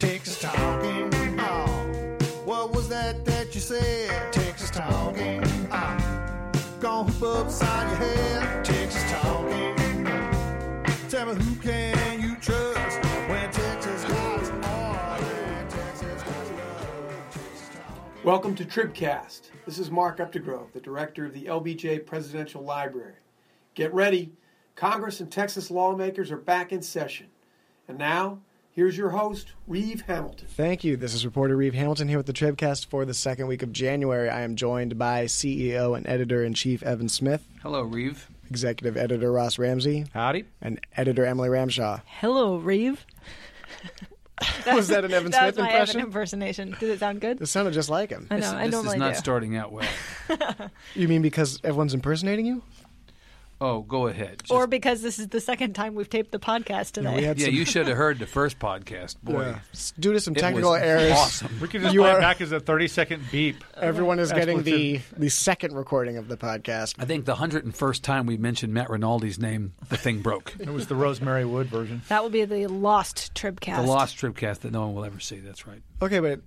Texas talking. Oh, what was that that you said? Texas talking. Ah. Oh, gonna hoop upside your head. Texas talking. Tell me who can you trust when Texas talking. Welcome to Tribcast. This is Mark Updegrove, the director of the LBJ Presidential Library. Get ready. Congress and Texas lawmakers are back in session. And now, here's your host, Reeve Hamilton. Thank you. This is reporter Reeve Hamilton here with the Tribcast for the second week of January. I am joined by CEO and editor in chief Evan Smith, Hello, Reeve. executive editor Ross Ramsey, Howdy. and editor Emily Ramshaw. Hello, Reeve. Was that an Evan that Smith was my impression? Evan impersonation. Did it sound good? It sounded just like him. I know. This, I this normally is not do. starting out well. You mean because everyone's impersonating you? Oh, go ahead. Just- or because this is the second time we've taped the podcast today. we had yeah, some, you should have heard the first podcast. Boy, yeah. Due to some it technical was errors. awesome. We can just You play are- back as a 30 second beep. Everyone is That's getting the the second recording of the podcast. I think the hundred and first time we mentioned Matt Rinaldi's name, the thing broke. It was the Rosemary Wood version. That will be the lost Tribcast. the lost Tribcast that no one will ever see. That's right. Okay, but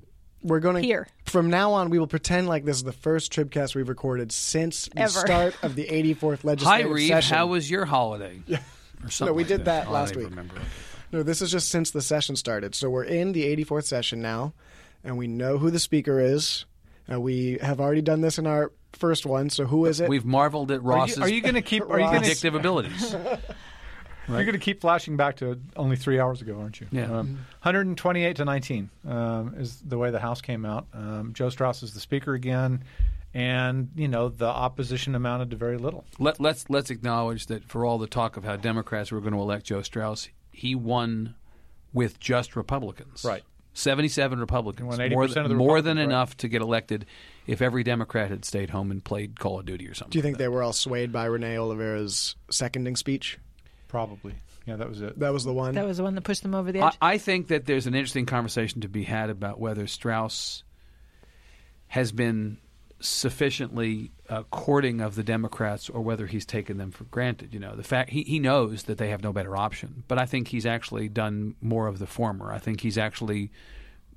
we're going to Here. from now on. We will pretend like this is the first Tribcast we've recorded since the Ever. start of the 84th Hi, legislative Reeve. session. How was your holiday? Yeah. Or something No, we like did that Oh, last don't week. Remember. No, this is just since the session started. So we're in the 84th session now, and we know who the speaker is. Uh, we have already done this in our first one. So who is it? We've marveled at Ross's you, are you going to keep? Are you going predictive abilities. You're going to keep flashing back to only three hours ago, aren't you? Yeah. Um, 128 to 19 um, is the way the House came out. Um, Joe Straus is the speaker again, and you know the opposition amounted to very little. Let, let's let's acknowledge that for all the talk of how Democrats were going to elect Joe Straus, he won with just Republicans. Right. Seventy-seven Republicans, won 80% more, of than, the more than right. enough to get elected. If every Democrat had stayed home and played Call of Duty or something. Do you think like they were all swayed by René Oliveira's seconding speech? Probably. Yeah, that was it. That was the one. That was the one that pushed them over the edge. I, I think that there's an interesting conversation to be had about whether Straus has been sufficiently uh, courting of the Democrats or whether he's taken them for granted. You know, the fact he, he knows that they have no better option, but I think he's actually done more of the former. I think he's actually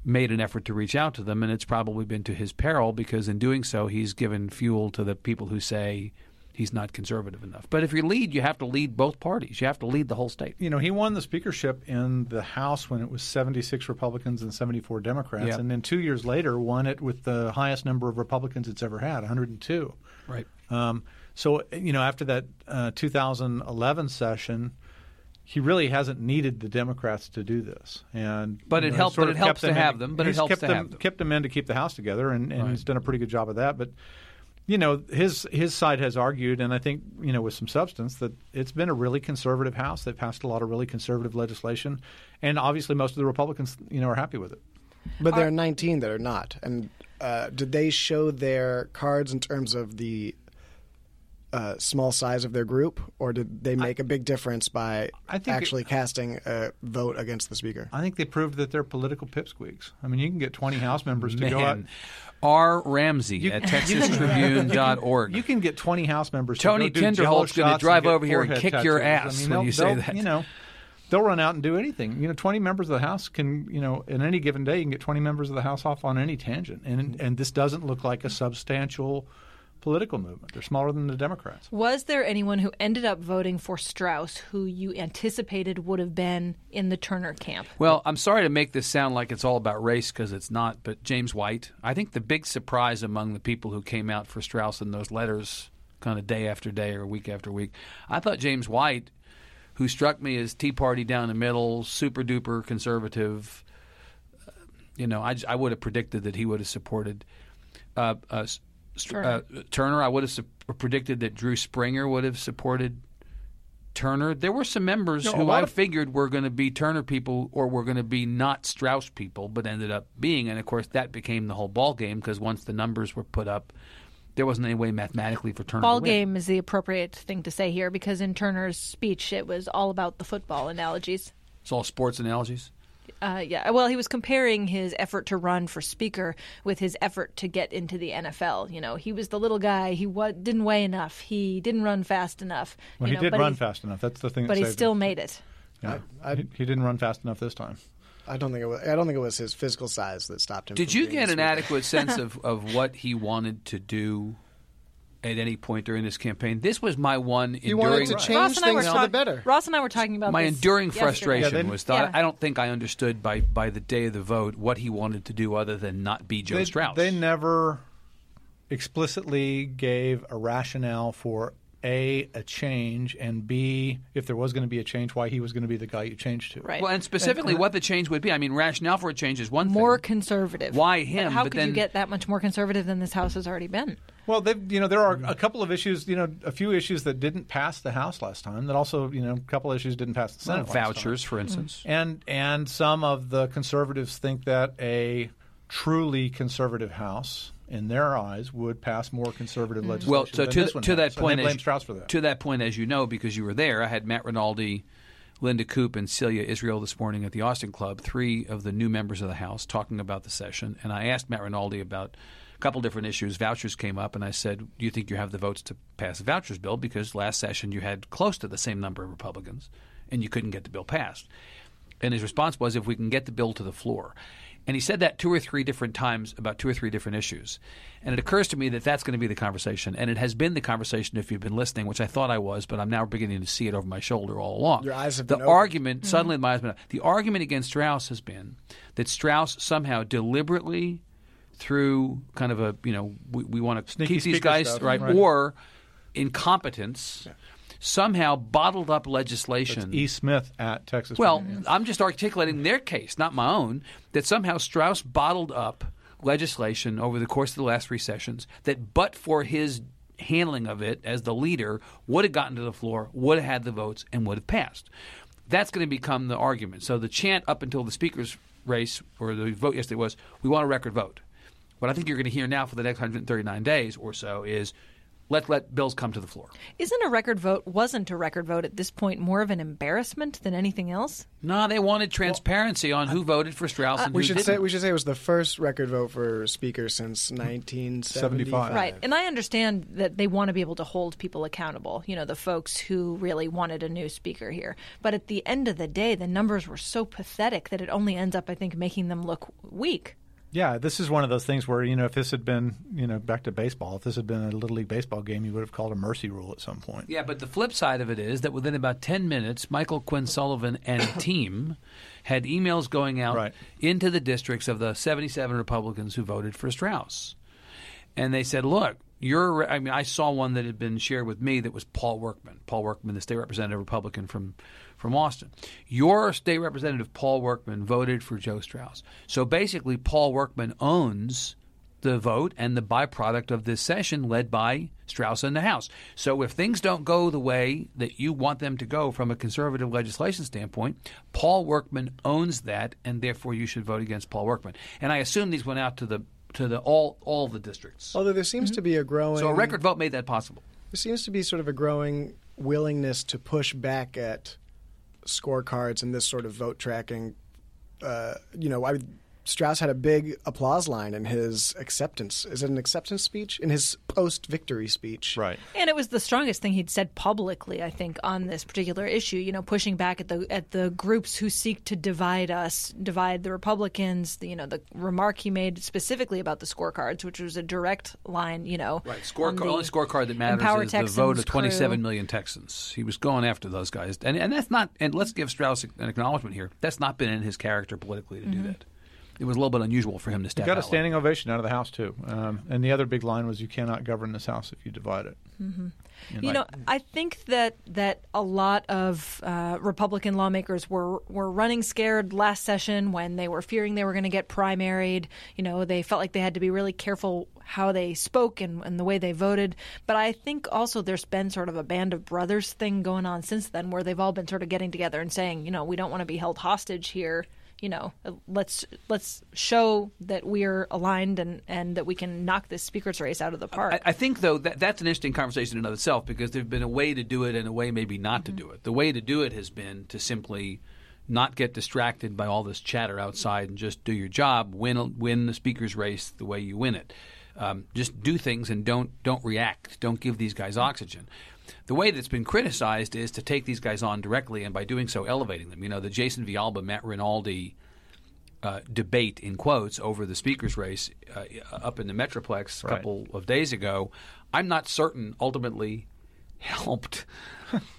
made an effort to reach out to them, and it's probably been to his peril because in doing so, he's given fuel to the people who say he's not conservative enough. But if you lead, you have to lead both parties. You have to lead the whole state. you know, he won the speakership in the House when it was 76 Republicans and 74 Democrats, Yeah. and then two years later won it with the highest number of Republicans it's ever had, 102. Right. Um, so, you know, after that uh, 2011 session, he really hasn't needed the Democrats to do this, and But it know, helps- but it helps to have them, but it helps kept to them, have them. kept them in to keep the House together, and, and Right. he's done a pretty good job of that. But you know, his his side has argued, and I think you know with some substance that it's been a really conservative House. They passed a lot of really conservative legislation, and obviously most of the Republicans, you know, are happy with it. but there are 19 that are not. And uh, did they show their cards in terms of the uh, small size of their group, or did they make a big difference by I think it- actually casting a vote against the speaker? I think they proved that they're political pipsqueaks. I mean, you can get 20 House members to go out. Man. R. Ramsey You- at TexasTribune.org. You can get 20 House members. Tony to go do Tinderholt's jello gonna drive over here and forehead kick your ass I mean, when you say that. You know, they'll run out and do anything. You know, 20 members of the House can, you know, in any given day, you can get 20 members of the House off on any tangent. And and this doesn't look like a substantial political movement. They're smaller than the Democrats. Was there anyone who ended up voting for Straus who you anticipated would have been in the Turner camp? Well, I'm sorry to make this sound like it's all about race because it's not, but James White, I think the big surprise among the people who came out for Straus in those letters, kind of day after day or week after week, I thought James White, who struck me as Tea Party down the middle, super duper conservative, uh, you know—I would have predicted that he would have supported uh, uh, S- uh, Turner. I would have su- predicted that Drew Springer would have supported Turner. There were some members No, who I of- figured were going to be Turner people or were going to be not Straus people, but ended up being. And of course, that became the whole ball game because once the numbers were put up, there wasn't any way mathematically for Turner. Ball game is the appropriate thing to say here because in Turner's speech it was all about the football analogies. It's all sports analogies. Uh, yeah, well, he was comparing his effort to run for speaker with his effort to get into the NFL. You know, he was the little guy. He wa- didn't weigh enough. He didn't run fast enough. Well, you he know, did but run fast enough. That's the thing. but that he still him. made it. Yeah. I- he, he didn't run fast enough this time. I don't think it was. I don't think it was his physical size that stopped him. Did from you being get an adequate sense of, of what he wanted to do at any point during this campaign? This was my one He wanted enduring to change Ross and I were things for the better. Ross and I were talking about my this enduring yesterday. frustration Yeah, they- was that Yeah. I don't think I understood by by the day of the vote what he wanted to do other than not be Joe they, Straus. They never explicitly gave a rationale for a a change and b if there was going to be a change why he was going to be the guy you changed to. Right. well, and specifically what the change would be. I mean, rationale for a change is one more thing. conservative. Why But him? How But could then- you get that much more conservative than this House has already been? Well, they you know there are a couple of issues, you know, a few issues that didn't pass the House last time. That also, you know, a couple of issues didn't pass the Senate. last time. vouchers, for instance. Mm-hmm. And and some of the conservatives think that a truly conservative House, in their eyes, would pass more conservative mm. legislation. Well, so than to, this one to that And point, blame as, Straus for that. to that point, as you know, because you were there, I had Matt Rinaldi, Linda Koop, and Celia Israel this morning at the Austin Club, three of the new members of the House, talking about the session. And I asked Matt Rinaldi about a couple different issues. Vouchers came up, and I said, "Do you think you have the votes to pass the vouchers bill?" Because last session you had close to the same number of Republicans, and you couldn't get the bill passed. And his response was, "If we can get the bill to the floor." And he said that two or three different times about two or three different issues. And it occurs to me that that's going to be the conversation. And it has been the conversation if you've been listening, which I thought I was, but I'm now beginning to see it over my shoulder all along. Your eyes have the been argument, mm-hmm. suddenly my eyes have been The argument against Straus has been that Straus somehow deliberately, through kind of a, you know, we, we want to Sneaky keep these guys, stuff, right, right. or incompetence, somehow bottled up legislation. E. Smith at Texas. Well, Virginia. I'm just articulating their case, not my own, that somehow Straus bottled up legislation over the course of the last three sessions that, but for his handling of it as the leader, would have gotten to the floor, would have had the votes, and would have passed. That's going to become the argument. So the chant up until the speaker's race or the vote yesterday was, we want a record vote. What I think you're going to hear now for the next 139 days or so is, let let bills come to the floor. Isn't a record vote wasn't a record vote at this point more of an embarrassment than anything else? No, they wanted transparency on who voted for Straus uh, and We who should didn't. say we should say it was the first record vote for speaker since 1975. Right. And I understand that they want to be able to hold people accountable, you know, the folks who really wanted a new speaker here. But at the end of the day, the numbers were so pathetic that it only ends up, I think, making them look weak. Yeah, this is one of those things where you know if this had been you know back to baseball, if this had been a little league baseball game, you would have called a mercy rule at some point. Yeah, but the flip side of it is that within about 10 minutes, Michael Quinn Sullivan and team had emails going out Right. into the districts of the 77 Republicans who voted for Straus. And they said, look, you're, I mean, I saw one that had been shared with me that was Paul Workman. Paul Workman, the state representative Republican from, from Austin. Your state representative, Paul Workman, voted for Joe Straus. So basically, Paul Workman owns the vote and the byproduct of this session led by Straus in the House. So if things don't go the way that you want them to go from a conservative legislation standpoint, Paul Workman owns that, and therefore you should vote against Paul Workman. And I assume these went out to the to the all all the districts. Although there seems to be a growing So a record vote made that possible. There seems to be sort of a growing willingness to push back at scorecards and this sort of vote tracking. Uh, you know, I, Straus had a big applause line in his acceptance. Is it an acceptance speech? In his post-victory speech, Right. And it was the strongest thing he'd said publicly, I think, on this particular issue. You know, pushing back at the at the groups who seek to divide us, divide the Republicans. The, you know, the remark he made specifically about the scorecards, which was a direct line. You know, Right. on Scorecard, the only scorecard that matters Empower is Texans the vote of crew. 27 million Texans. He was going after those guys, and and that's not. And let's give Straus an acknowledgement here. That's not been in his character politically to do mm-hmm. that. It was a little bit unusual for him to step Got a out like standing ovation out of the House too. Um, and the other big line was, "You cannot govern this House if you divide it." You know, I think that that a lot of uh, Republican lawmakers were were running scared last session when they were fearing they were going to get primaried. You know, they felt like they had to be really careful how they spoke and, and the way they voted. But I think also there's been sort of a band of brothers thing going on since then, where they've all been sort of getting together and saying, you know, we don't want to be held hostage here. You know, uh, let's let's show that we're aligned and, and that we can knock this speaker's race out of the park. I, I think, though, that that's an interesting conversation in and of itself because there's been a way to do it and a way maybe not to mm-hmm. do it. The way to do it has been to simply not get distracted by all this chatter outside and just do your job, win win the speaker's race the way you win it. Um, just do things and don't don't react. Don't give these guys oxygen. The way that's been criticized is to take these guys on directly and by doing so elevating them. You know, the Jason Villalba, Matt Rinaldi uh, debate in quotes over the speaker's race uh, up in the Metroplex a Right. couple of days ago, I'm not certain ultimately helped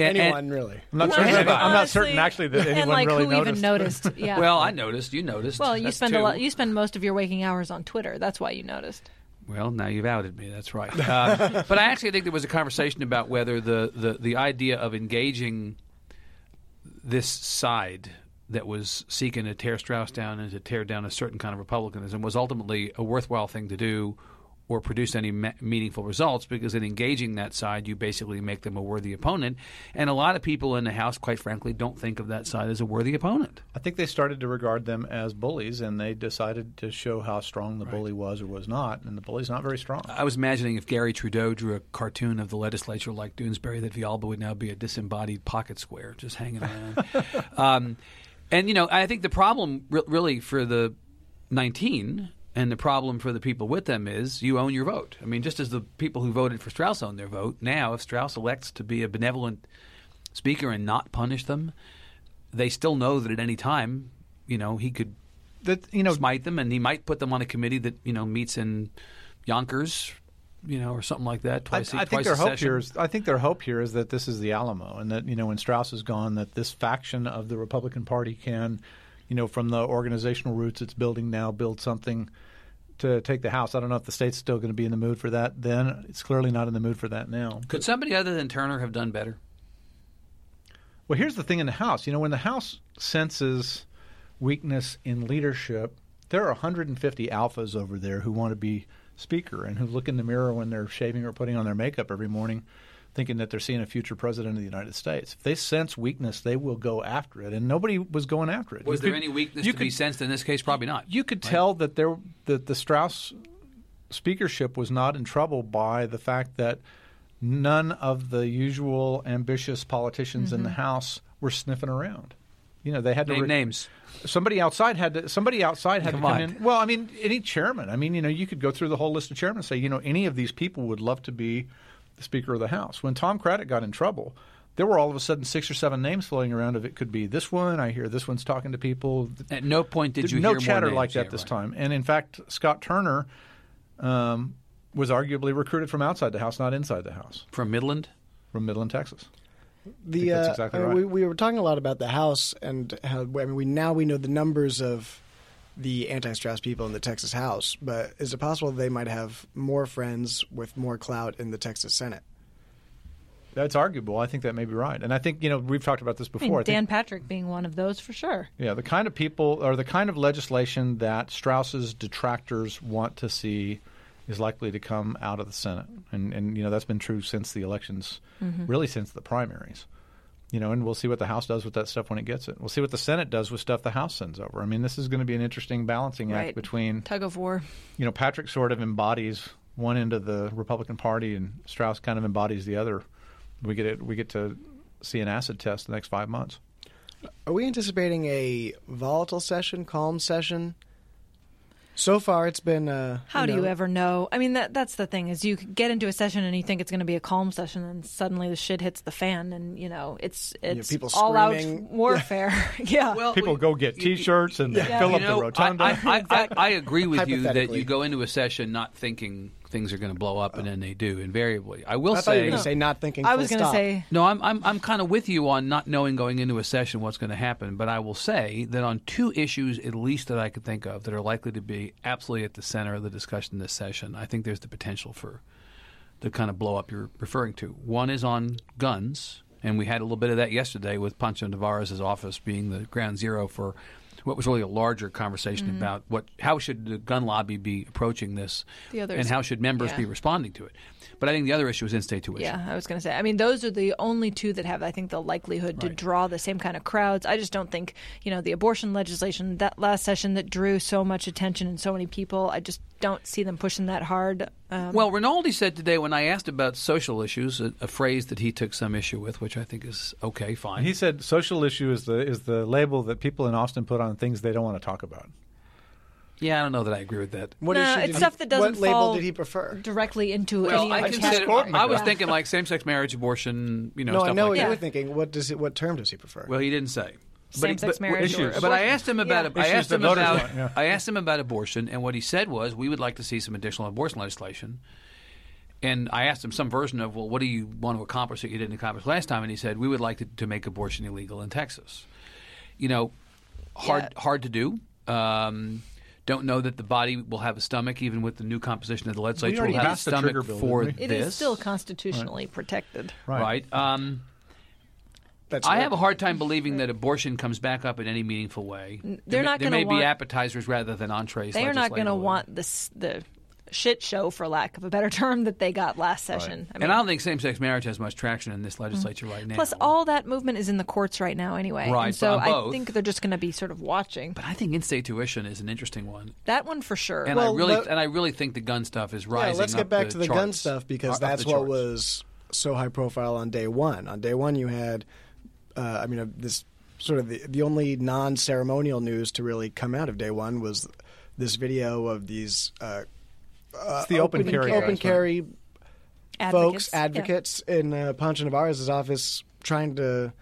And- Anyone and- really? I'm not Well, certain. honestly- I'm not certain actually that anyone and like really who noticed. even noticed? Yeah. Well, I noticed. You noticed. well, you That's spend two. a lot. You spend most of your waking hours on Twitter. That's why you noticed. Well, now you've outed me. That's right. Um, but I actually think there was a conversation about whether the, the, the idea of engaging this side that was seeking to tear Straus down and to tear down a certain kind of republicanism was ultimately a worthwhile thing to do or produce any me- meaningful results because in engaging that side, you basically make them a worthy opponent. And a lot of people in the House, quite frankly, don't think of that side as a worthy opponent. I think they started to regard them as bullies, and they decided to show how strong the bully was or was not. And the bully's not very strong. I was imagining if Garry Trudeau drew a cartoon of the legislature like Doonesbury, that Villalba would now be a disembodied pocket square just hanging around. um, and, you know, I think the problem re- really for the 19 and the problem for the people with them is you own your vote. I mean, just as the people who voted for Straus own their vote, now if Straus elects to be a benevolent speaker and not punish them, they still know that at any time, you know, he could That you know, smite them, and he might put them on a committee that you know meets in Yonkers, you know, or something like that I, twice. a I think their hope session. here is. I think their hope here is that this is the Alamo, and that you know when Straus is gone, that this faction of the Republican Party can, you know, from the organizational roots it's building now, build something to take the House. I don't know if the state's still going to be in the mood for that. Then it's clearly not in the mood for that now. Could somebody other than Turner have done better? Well, here's the thing in the House. You know, when the House senses weakness in leadership, there are 150 alphas over there who want to be speaker and who look in the mirror when they're shaving or putting on their makeup every morning, thinking that they're seeing a future president of the United States. If they sense weakness, they will go after it, and nobody was going after it. Was You there could- any weakness you to be could- sensed in this case? Probably not. You could tell that there that the Straus speakership was not in trouble by the fact that none of the usual ambitious politicians in the mm-hmm. House were sniffing around. You know, they had to re- names. somebody outside had to somebody outside had Come to come on. in. Well, I mean, any chairman. I mean, you know, you could go through the whole list of chairmen and say, you know, any of these people would love to be the Speaker of the House. When Tom Craddick got in trouble, there were all of a sudden six or seven names floating around. Of it could be this one. I hear this one's talking to people. At no point did There's you no hear more chatter names. like that Yeah, this right. time. And in fact, Scott Turner um, was arguably recruited from outside the House, not inside the House, from Midland. from Midland, Texas. The think that's uh, exactly I right. we, we were talking a lot about the House and how I mean, we now we know the numbers of the anti-Straus people in the Texas House, but is it possible they might have more friends with more clout in the Texas Senate? That's arguable. I think that may be right. And I think, you know, we've talked about this I before. mean, I think- Dan Patrick being one of those for sure. Yeah, the kind of people or the kind of legislation that Straus's detractors want to see is likely to come out of the Senate, and and you know that's been true since the elections, mm-hmm. really since the primaries. You know, and we'll see what the House does with that stuff when it gets it. We'll see what the Senate does with stuff the House sends over. I mean, this is going to be an interesting balancing act between Tug of war. you know Patrick sort of embodies one end of the Republican Party, and Straus kind of embodies the other. We get it. We get to see an acid test the next five months. Are we anticipating a volatile session, calm session? So far, it's been. Uh, How do you ever know? I mean, that that's the thing is you get into a session and you think it's going to be a calm session, and suddenly the shit hits the fan, and you know it's know, it's people all out warfare. yeah. Well, People we- go get T-shirts and Yeah. fill You up know, the rotunda. I, I, I, I agree with you that you go into a session not thinking things are going to blow up, and then they do invariably. I will I thought you were say, going to say not thinking. I full was going to stop. say No, I'm I'm I'm kind of with you on not knowing going into a session what's going to happen, but I will say that on two issues at least that I could think of that are likely to be absolutely at the center of the discussion this session, I think there's the potential for the kind of blow up you're referring to. One is on guns, and we had a little bit of that yesterday with Poncho Nevárez's office being the ground zero for what was really a larger conversation Mm-hmm. about what how should the gun lobby be approaching this, and how should members yeah. be responding to it. But I think the other issue is in-state tuition. Yeah, I was going to say. I mean, those are the only two that have, I think, the likelihood to draw the same kind of crowds. I just don't think, you know, the abortion legislation that last session that drew so much attention and so many people. I just don't see them pushing that hard. Um, Well, Rinaldi said today when I asked about social issues, a, a phrase that he took some issue with, which I think is okay, fine. He said social issue is the is the label that people in Austin put on things they don't want to talk about. yeah, I don't know that I agree with that. What No, it's stuff he, that doesn't What label did he prefer? directly into Well, any I other just consider. quoting I was thinking like same-sex marriage, abortion, you know, no, stuff I know like what that. you were thinking. What does it? What term does he prefer? Well, he didn't say. Same-sex but- marriage. issues. Or But I asked him about Yeah. it. I asked him about want, yeah. I asked him about abortion, and what he said was, "We would like to see some additional abortion legislation." And I asked him some version of, "Well, what do you want to accomplish that you didn't accomplish last time?" And he said, "We would like to, to make abortion illegal in Texas." You know, hard Yeah. hard to do. Um, don't know that the body will have a stomach, even with the new composition of the legislature. already will have a passed the stomach trigger bill, for didn't we? It this. is still constitutionally protected. right. Um, That's I right. have a hard time believing that abortion comes back up in any meaningful way. they're there, not there gonna may want- be appetizers rather than entrees. They are not going to want this the shit show, for lack of a better term, that they got last session. I mean, and I don't think same-sex marriage has much traction in this legislature right now. plus all that movement is in the courts right now anyway. Right, and so I think they're just going to be sort of watching but I think in-state tuition is an interesting one, that one for sure. and Well, I really but- and I really think the gun stuff is Yeah, rising. let's up get back to the gun stuff because that's what charts. was so high profile on day one. On day one, you had, uh, I mean, uh, this sort of the, the only non ceremonial news to really come out of day one was this video of these uh, It's the open, carry. open guys, right? carry folks, yeah. advocates in uh, Poncho Nevárez's office trying to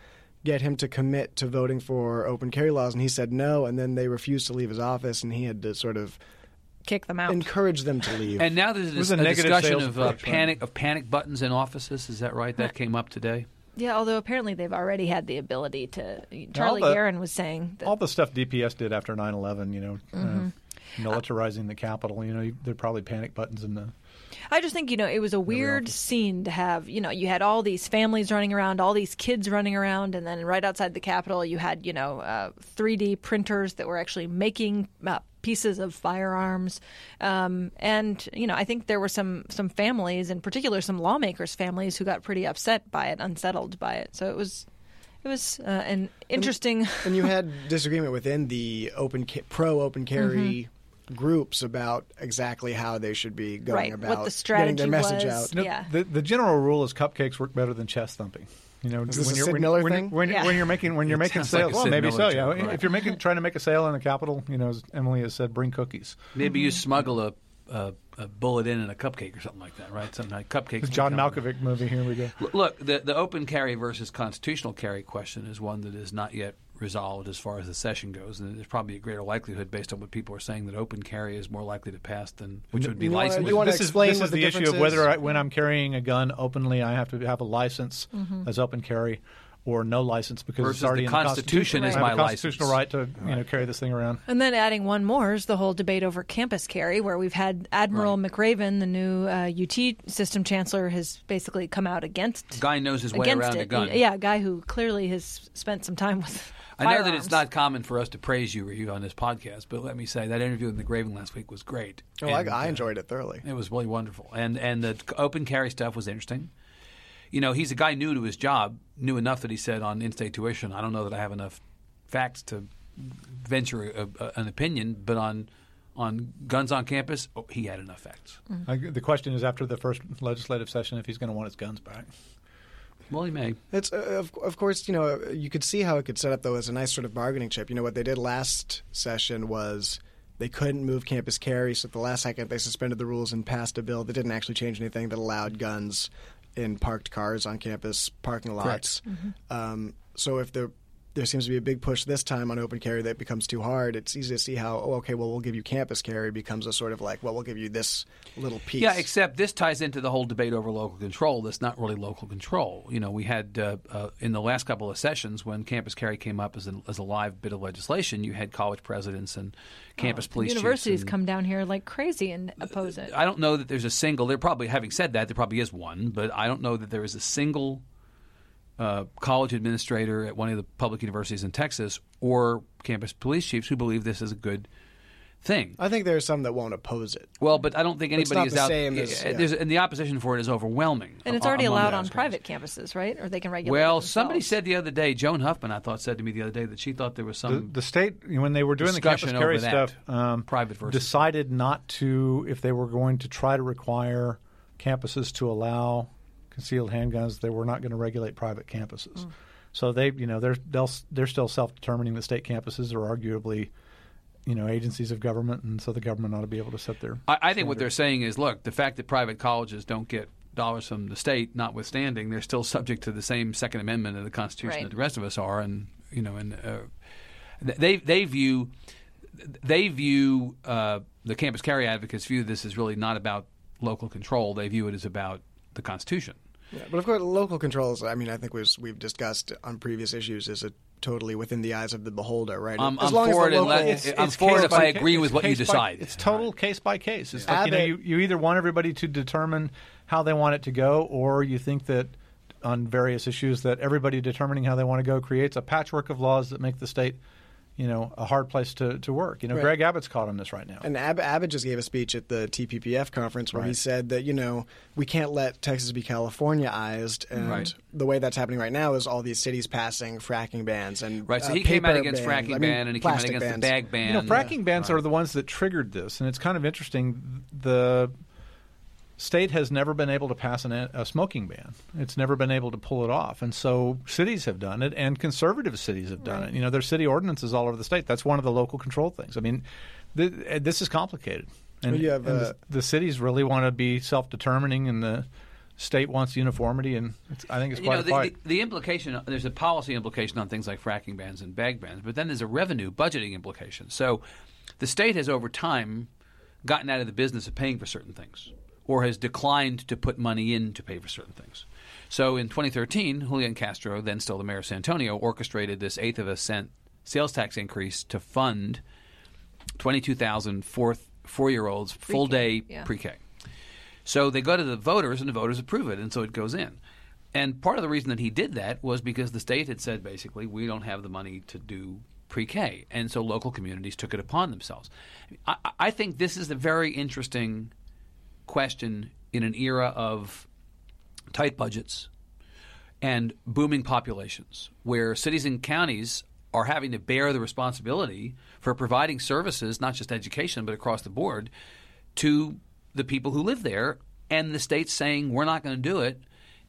get him to commit to voting for open carry laws, and he said no, and then they refused to leave his office, and he had to sort of kick them out. encourage them to leave. And now there's was a, a a discussion sales of uh, approach, right? panic of panic buttons in offices. Is that right? That came up today. Yeah, although apparently they've already had the ability to. Charlie the- Geren was saying that All the stuff DPS did after 9/11, you know, Mm-hmm. uh, militarizing the capital. You know, there are probably panic buttons in the. I just think you know it was a weird scene to have. You know, you had all these families running around, all these kids running around, and then right outside the Capitol, you had you know uh, 3D printers that were actually making uh, pieces of firearms. Um, and you know, I think there were some some families, in particular, some lawmakers' families, who got pretty upset by it, unsettled by it. So it was. It was uh, an interesting. and you had disagreement within the open ca- pro open carry groups about exactly how they should be going Right, what about the strategy getting their message was. out. You know, Yeah. The the general rule is cupcakes work better than chest thumping. You know, this when you're Sid when, Miller when, thing? When, Yeah. when you're making when you're It making sounds like sales, well, Sid maybe Miller so. Yeah, right. if you're making trying to make a sale in the capital, you know, as Emily has said, bring cookies. Maybe you smuggle a, a, a bullet in in a cupcake or something like that, right? Something like cupcakes. The John Malkovich movie. Here we go. Look, the the open carry versus constitutional carry question is one that is not yet resolved as far as the session goes, and there's probably a greater likelihood, based on what people are saying, that open carry is more likely to pass than which would be You wanna- you wanna this is, explain this what is the the, issue difference of whether? I, when I'm carrying a gun openly, I have to have a license mm-hmm. as open carry, or no license because Versus it's already the in the Constitution is I my constitutional license. right to you know carry this thing around. And then adding one more is the whole debate over campus carry, where we've had Admiral McRaven, the new uh, UT system chancellor, has basically come out against Guy knows his way around it. a gun. Yeah, a guy who clearly has spent some time with. I know that it's not common for us to praise you, Reeve, on this podcast, but let me say that interview with McRaven last week was great. Oh, I, And, I uh, enjoyed it thoroughly. It was really wonderful, and and the open carry stuff was interesting. You know, he's a guy new to his job, knew enough that he said on in-state tuition. I don't know that I have enough facts to venture a, a, an opinion, but on on guns on campus, oh, he had enough facts. I, the question is after the first legislative session if he's going to want his guns back. Well, he may. It's uh, of, of course you know you could see how it could set up though as a nice sort of bargaining chip. You know what they did last session was they couldn't move campus carry, so at the last second they suspended the rules and passed a bill that didn't actually change anything that allowed guns in parked cars on campus parking lots. Um, so if there there seems to be a big push this time on open carry that becomes too hard, it's easy to see how oh okay well we'll give you campus carry becomes a sort of like well we'll give you this little piece. Yeah, except this ties into the whole debate over local control. That's not really local control. You know, we had uh, uh, in the last couple of sessions when campus carry came up as a, as a live bit of legislation, you had college presidents and campus police Universities and- come down here like crazy and oppose it. I don't know that there's a single. There probably, having said that, there probably is one, but I don't know that there is a single uh, college administrator at one of the public universities in Texas or campus police chiefs who believe this is a good thing. I think there are some that won't oppose it. Well, but I don't think It's anybody not is the out. same as- yeah. there's, and the opposition for it is overwhelming. and it's already allowed on private campuses, right? Or they can regulate. Well, it somebody said the other day, Joan Huffman, I thought, said to me the other day that she thought there was some. the state, when they were doing the campus carry that, stuff, um, private versus- decided not to, if they were going to try to require campuses to allow concealed handguns, they were not going to regulate private campuses. Mm. So they, you know, they're they'll, they're still self-determining. The state campuses are arguably, you know, agencies of government, and so the government ought to be able to set their. I, I think what they're saying is, look, the fact that private colleges don't get dollars from the state, notwithstanding, they're still subject to the same Second Amendment of the Constitution Right. that the rest of us are, and you know, and uh, they they view they view uh, the campus carry advocates view this as really not about local control. They view it as about the Constitution. Yeah, but of course, local controls. I mean, I think was we've discussed on previous issues is a totally within the eyes of the beholder, right? I'm, as I'm long for as it. the and local, It's- I'm for it case if I ca- agree with what you case by- decide. It's total case by case. It's like you know, you, you either want everybody to determine how they want it to go, or you think that on various issues that everybody determining how they want to go creates a patchwork of laws that make the state, you know, a hard place to, to work. You know, Right. Greg Abbott's caught on this right now. And Ab- Abbott just gave a speech at the TPPF conference where he said that you know we can't let Texas be Californiaized, and Right. the way that's happening right now is all these cities passing fracking bans and Right, so uh, he came out against bans. fracking I mean, ban and he came out plastic against the bans. bag ban. You know, fracking bans are the ones that triggered this, and it's kind of interesting. The state has never been able to pass an, a smoking ban. It's never been able to pull it off, and so cities have done it, and conservative cities have done it. You know, there's city ordinances all over the state. That's one of the local control things. I mean, th- uh, this is complicated, and, Well, have, and uh, the, the cities really want to be self-determining, and the state wants uniformity, and it's, I think it's you quite know, a the, fight. the, the implication there's a policy implication on things like fracking bans and bag bans, but then there's a revenue budgeting implication. So the state has over time gotten out of the business of paying for certain things or has declined to put money in to pay for certain things. So in 2013, Julian Castro, then still the mayor of San Antonio, orchestrated this eighth of a cent sales tax increase to fund 22,000 fourth, four-year-olds full day yeah. pre-K. So they go to the voters, and the voters approve it, and so it goes in. And part of the reason that he did that was because the state had said basically, we don't have the money to do pre-K, and so local communities took it upon themselves. I, I think this is a very interesting question in an era of tight budgets and booming populations, where cities and counties are having to bear the responsibility for providing services, not just education, but across the board, to the people who live there. And the state's saying, we're not going to do it.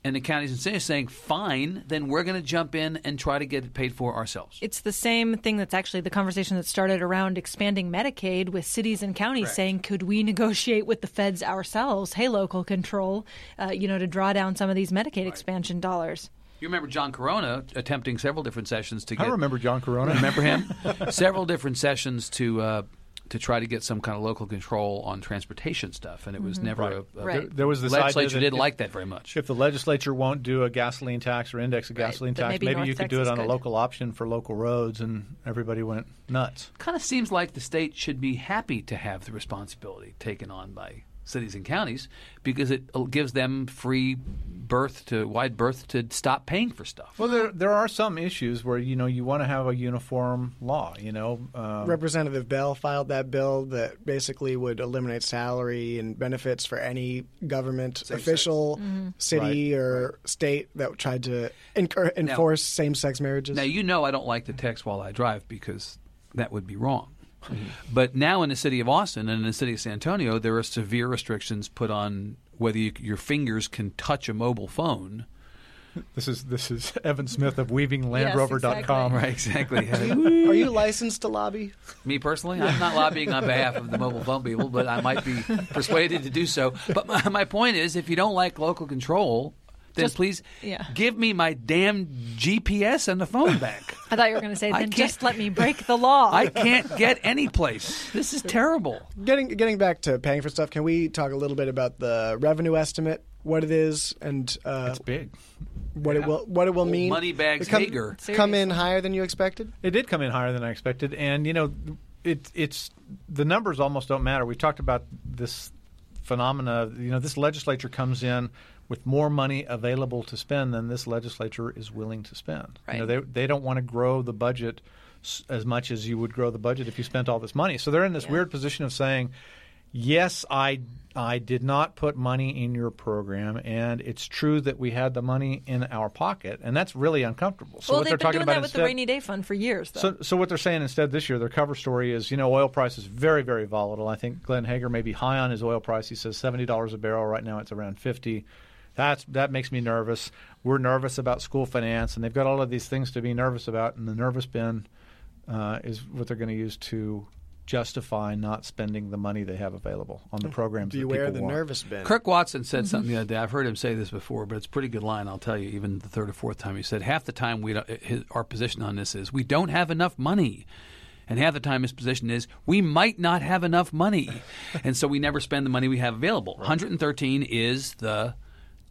And the counties and cities saying, fine, then we're going to jump in and try to get it paid for ourselves. It's the same thing that's actually the conversation that started around expanding Medicaid with cities and counties saying, could we negotiate with the feds ourselves? Hey, local control, uh, you know, to draw down some of these Medicaid expansion dollars. You remember John Carona attempting several different sessions to get. I remember John Carona. Remember him? Several different sessions to uh, to try to get some kind of local control on transportation stuff, and it was never Right. a, a Mm-hmm. Right. There, there was this legislature idea didn't if- like that very much. If the legislature won't do a gasoline tax or index a Right, gasoline but tax, maybe maybe, North you could do it Texas on a local option for local roads, and everybody went nuts. kind of seems like the state should be happy to have the responsibility taken on by cities and counties because it uh, gives them free berth to wide berth to stop paying for stuff. Well, there there are some issues where you know you want to have a uniform law. You know, um, Representative Bell filed that bill that basically would eliminate salary and benefits for any government official, city or state that tried to incur- enforce same-sex marriages. Now you know I don't like to text while I drive because that would be wrong. Mm-hmm. But now in the city of Austin and in the city of San Antonio, there are severe restrictions put on whether you, your fingers can touch a mobile phone. this is this is Evan Smith of Yes, WeavingLandRover.com. Right, exactly. Are you licensed to lobby? Me personally, I'm not lobbying on behalf of the mobile phone people, but I might be persuaded to do so. But my, my point is, if you don't like local control, then Just- please yeah. give me my damn GPS and the phone back. I thought you were going to say, I then just let me break the law. I can't get any place. This is terrible. Getting getting back to paying for stuff, can we talk a little bit about the revenue estimate, what it is, and uh, It's big. what it will what it will Old mean? Moneybags It come, Hegar. come in higher than you expected. It did come in higher than I expected, and you know, it, it's the numbers almost don't matter. We've talked about this phenomena. You know, this legislature comes in with more money available to spend than this legislature is willing to spend. You know, Right. they they don't want to grow the budget as much as you would grow the budget if you spent all this money. So they're in this Yeah. weird position of saying. Yes, I I did not put money in your program, and it's true that we had the money in our pocket, and that's really uncomfortable. So well, what they've they're been talking doing about that with instead, the rainy day fund for years, though. so, so what they're saying instead this year, their cover story is, you know, oil price is very, very volatile. I think Glenn Hegar may be high on his oil price. He says seventy dollars a barrel. Right now, it's around fifty. That's that makes me nervous. We're nervous about school finance, and they've got all of these things to be nervous about. And the nervous bin uh, is what they're going to use to justify not spending the money they have available on the mm-hmm. programs. that Beware people the want. nervous bin. Kirk Watson said mm-hmm. something the other day. I've heard him say this before, but it's a pretty good line. I'll tell you, even the third or fourth time he said, half the time we don't, eh, his, our position on this is we don't have enough money. And half the time his position is we might not have enough money. and so we never spend the money we have available. 113 is the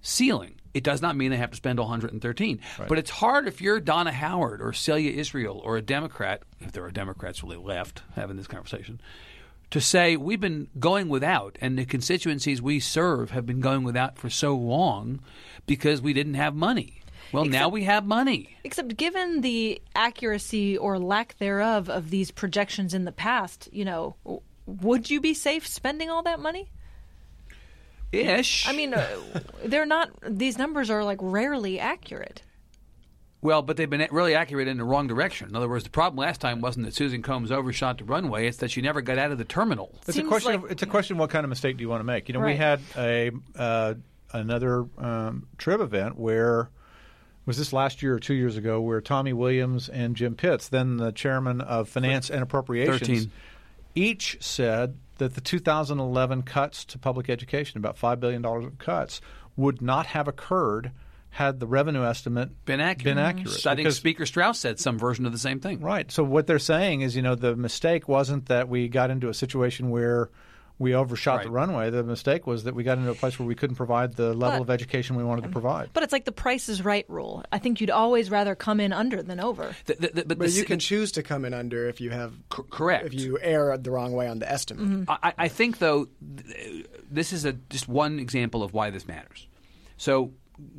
ceiling. It does not mean they have to spend all 113. But it's hard if you're Donna Howard or Celia Israel or a Democrat, if there are Democrats really left having this conversation, to say we've been going without and the constituencies we serve have been going without for so long because we didn't have money. Well, now we have money. Except given the accuracy or lack thereof of these projections in the past, you know, would you be safe spending all that money? Ish. I mean, uh, they're not. These numbers are like rarely accurate. Well, but they've been really accurate in the wrong direction. In other words, the problem last time wasn't that Susan Combs overshot the runway; it's that she never got out of the terminal. It's a question. like- of, it's a question what kind of mistake do you want to make. You know, we had a uh, another um, trib event where was this last year or two years ago, where Tommy Williams and Jim Pitts, then the chairman of Finance and Appropriations, 13. each said that the 2011 cuts to public education, about five billion dollars of cuts, would not have occurred had the revenue estimate Been accurate. Been mm-hmm. accurate. I think Because- Speaker Straus said some version of the same thing. Right. So what they're saying is, you know, the mistake wasn't that we got into a situation where we overshot the runway. The mistake was that we got into a place where we couldn't provide the level But- of education we wanted to provide. But it's like the Price is Right rule. I think you'd always rather come in under than over. The- the- the- but But the- you can the- choose to come in under if you have c- correct. if you err the wrong way on the estimate. Mm-hmm. I, I think, though, th- this is a, just one example of why this matters. So,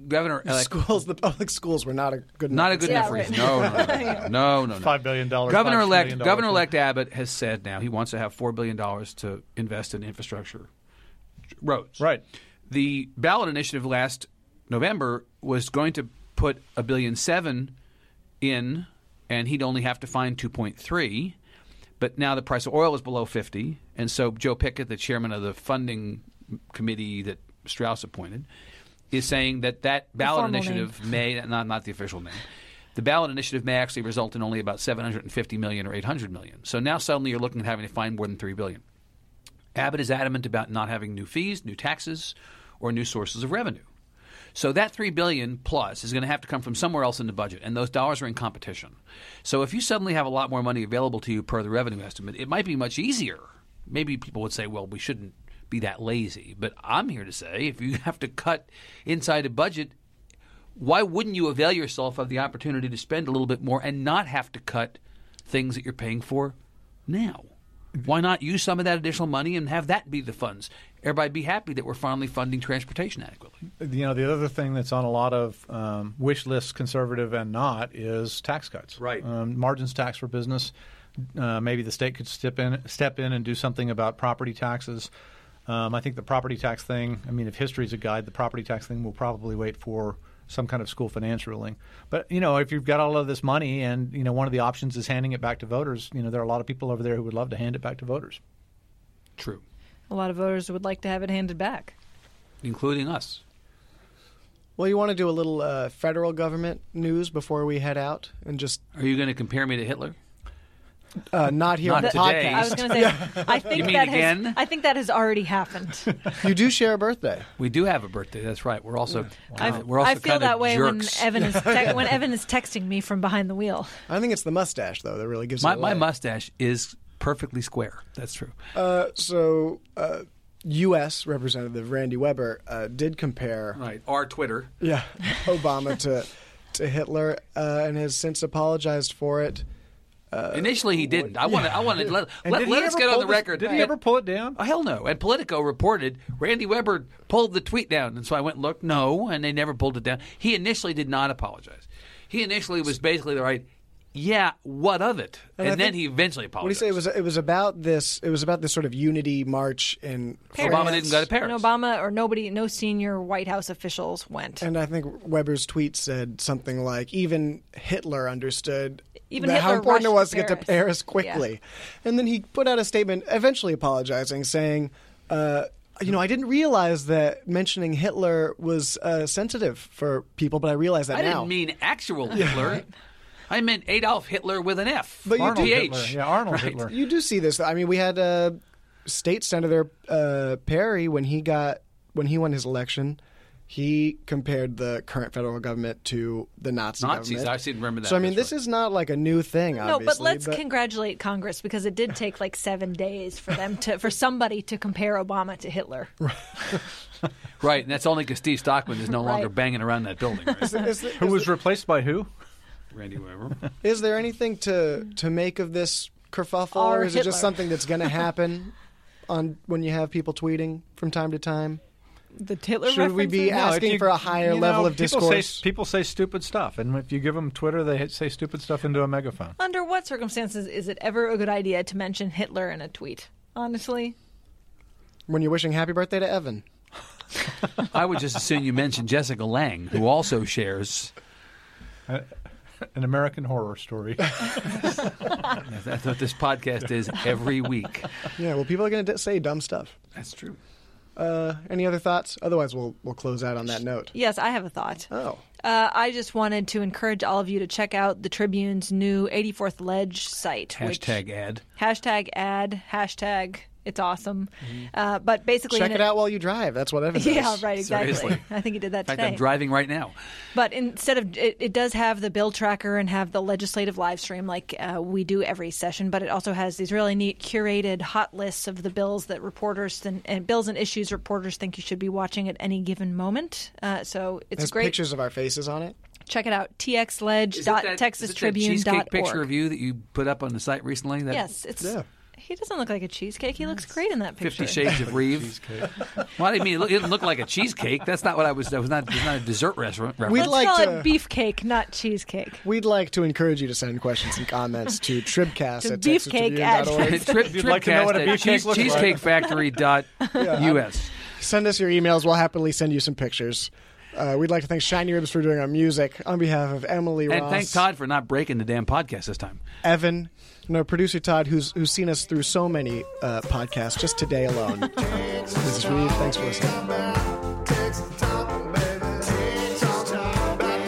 Governor elect schools, the public schools were not a good not a good Yeah, enough right. reason. No, no, no, no, no, no, no. Five billion dollars. Governor elect Governor elect Abbott has said now he wants to have four billion dollars to invest in infrastructure, roads. Right. The ballot initiative last November was going to put a billion seven in, and he'd only have to find two point three. But now the price of oil is below fifty, and so Joe Pickett, the chairman of the funding committee that Straus appointed, is saying that that ballot initiative may not not the official name. The ballot initiative may actually result in only about 750 million or 800 million. So now suddenly you're looking at having to find more than 3 billion. Abbott is adamant about not having new fees, new taxes, or new sources of revenue. So that 3 billion plus is going to have to come from somewhere else in the budget and those dollars are in competition. So if you suddenly have a lot more money available to you per the revenue estimate, it might be much easier. Maybe people would say, well, we shouldn't be that lazy, but I'm here to say if you have to cut inside a budget why wouldn't you avail yourself of the opportunity to spend a little bit more and not have to cut things that you're paying for now? Why not use some of that additional money and have that be the funds? Everybody be happy that we're finally funding transportation adequately. You know, the other thing that's on a lot of um, wish lists, conservative and not, is tax cuts. Right. Um, margins tax for business. Uh, maybe the state could step in, step in and do something about property taxes. Um, I think the property tax thing. I mean, if history is a guide, the property tax thing will probably wait for some kind of school finance ruling. But you know, if you've got all of this money, and you know, one of the options is handing it back to voters. You know, there are a lot of people over there who would love to hand it back to voters. True. A lot of voters would like to have it handed back. Including us. Well, you want to do a little uh, federal government news before we head out, and just Are you going to compare me to Hitler? Uh, not here Not on the today. I was going to say, I think that again? has. I think that has already happened. you do share a birthday. We do have a birthday. That's right. We're also I, uh, we're also I feel kind of that way jerks. when Evan is te- when Evan is texting me from behind the wheel. I think it's the mustache though that really gives my my mustache is perfectly square. That's true. Uh, so, uh, U.S. Representative Randy Weber uh, did compare, Right. Our Twitter. yeah, Obama to to Hitler, uh, and has since apologized for it. Uh, initially, he didn't. I want to. I want to let, let, let us get on the this- record. Did he ever pull it down? Oh, hell no. And Politico reported Randy Weber pulled the tweet down. And so I went and looked. No, and they never pulled it down. He initially did not apologize. He initially was basically the right, yeah, what of it? And, I then think- he eventually apologized. What do you say? It was it was about this. It was about this sort of unity march in Paris. Obama didn't go to Paris. And Obama or nobody, no senior White House officials went. And I think Weber's tweet said something like, "Even Hitler understood Even that how Hitler important it was to to get to Paris. Paris quickly." And then he put out a statement, eventually apologizing, saying, uh, "You know, I didn't realize that mentioning Hitler was uh, sensitive for people, but I realize that I now." didn't mean actual Hitler. I meant Adolf Hitler with an F. But you Arnold PH. Hitler. Yeah, Arnold Right. Hitler. You do see this. I mean, we had uh, State Senator uh, Perry when he got when he won his election. He compared the current federal government to the Nazi Nazis. government. I seem to remember that. So I mean, this right. is not like a new thing. No, Obviously, but let's congratulate Congress because it did take like seven days for them to for somebody to compare Obama to Hitler. Right, and that's only because Steve Stockman is no longer banging around that building. Right? Is, is, Who was replaced by who? Randy Weber. is there anything to to make of this kerfuffle, Our or is it just something that's going to happen on when you have people tweeting from time to time? The Hitler Should we be references? No, asking you- for a higher you level know, of people discourse. Say, people say stupid stuff, and if you give them Twitter, they say stupid stuff into a megaphone. Under what circumstances is it ever a good idea to mention Hitler in a tweet? Honestly, When you're wishing happy birthday to Evan, I would just assume you mentioned Jessica Lange, who also shares. Uh, An American horror story. That's what this podcast is every week. yeah. Well, people are going to say dumb stuff. That's true. Uh, any other thoughts? Otherwise, we'll we'll close out on that note. yes, I have a thought. Oh, Uh, I just wanted to encourage all of you to check out the Tribune's new 84th Lege site. which- Hashtag ad. hashtag ad hashtag it's awesome. Uh, but basically, check in it out while you drive. That's what Evan does. Yeah, right. Exactly. Seriously. I think he did that In fact, today. I'm driving right now. But instead of it, it does have the bill tracker and have the legislative live stream like uh, we do every session. But it also has these really neat curated hot lists of the bills that reporters and, and bills and issues reporters think you should be watching at any given moment. Uh, so it's There's great. pictures of our faces on it. Check it out. Is it that- is it that txlege.texastribune.org. cheesecake picture of you that you put up on the site recently? That Yes, it's. Yeah. He doesn't look like a cheesecake. He looks great in that picture. Fifty Shades of Reeve. well, I didn't mean it, look, it didn't look like a cheesecake. That's not what I was. That was not. It was not a dessert restaurant. We'd Let's like call to- it beefcake, not cheesecake. We'd like to encourage you to send questions and comments to tribcast To at beefcake at texastribune.org. Trip, If you'd like to know what a TribCast at beefcake cheese, looks like. cheesecakefactory.us. Send us your emails. We'll happily send you some pictures. Uh, we'd like to thank Shiny Ribs for doing our music. On behalf of Emily And Ross, thank Todd for not breaking the damn podcast this time. Evan, and our producer Todd, who's who's seen us through so many uh, podcasts just today alone. this is Reeve. Thanks for listening. Texas talking, baby. Texas talk, baby.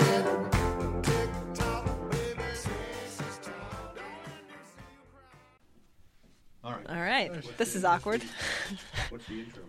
TikTok, baby. Texas talk. All right. This is awkward. What's the intro?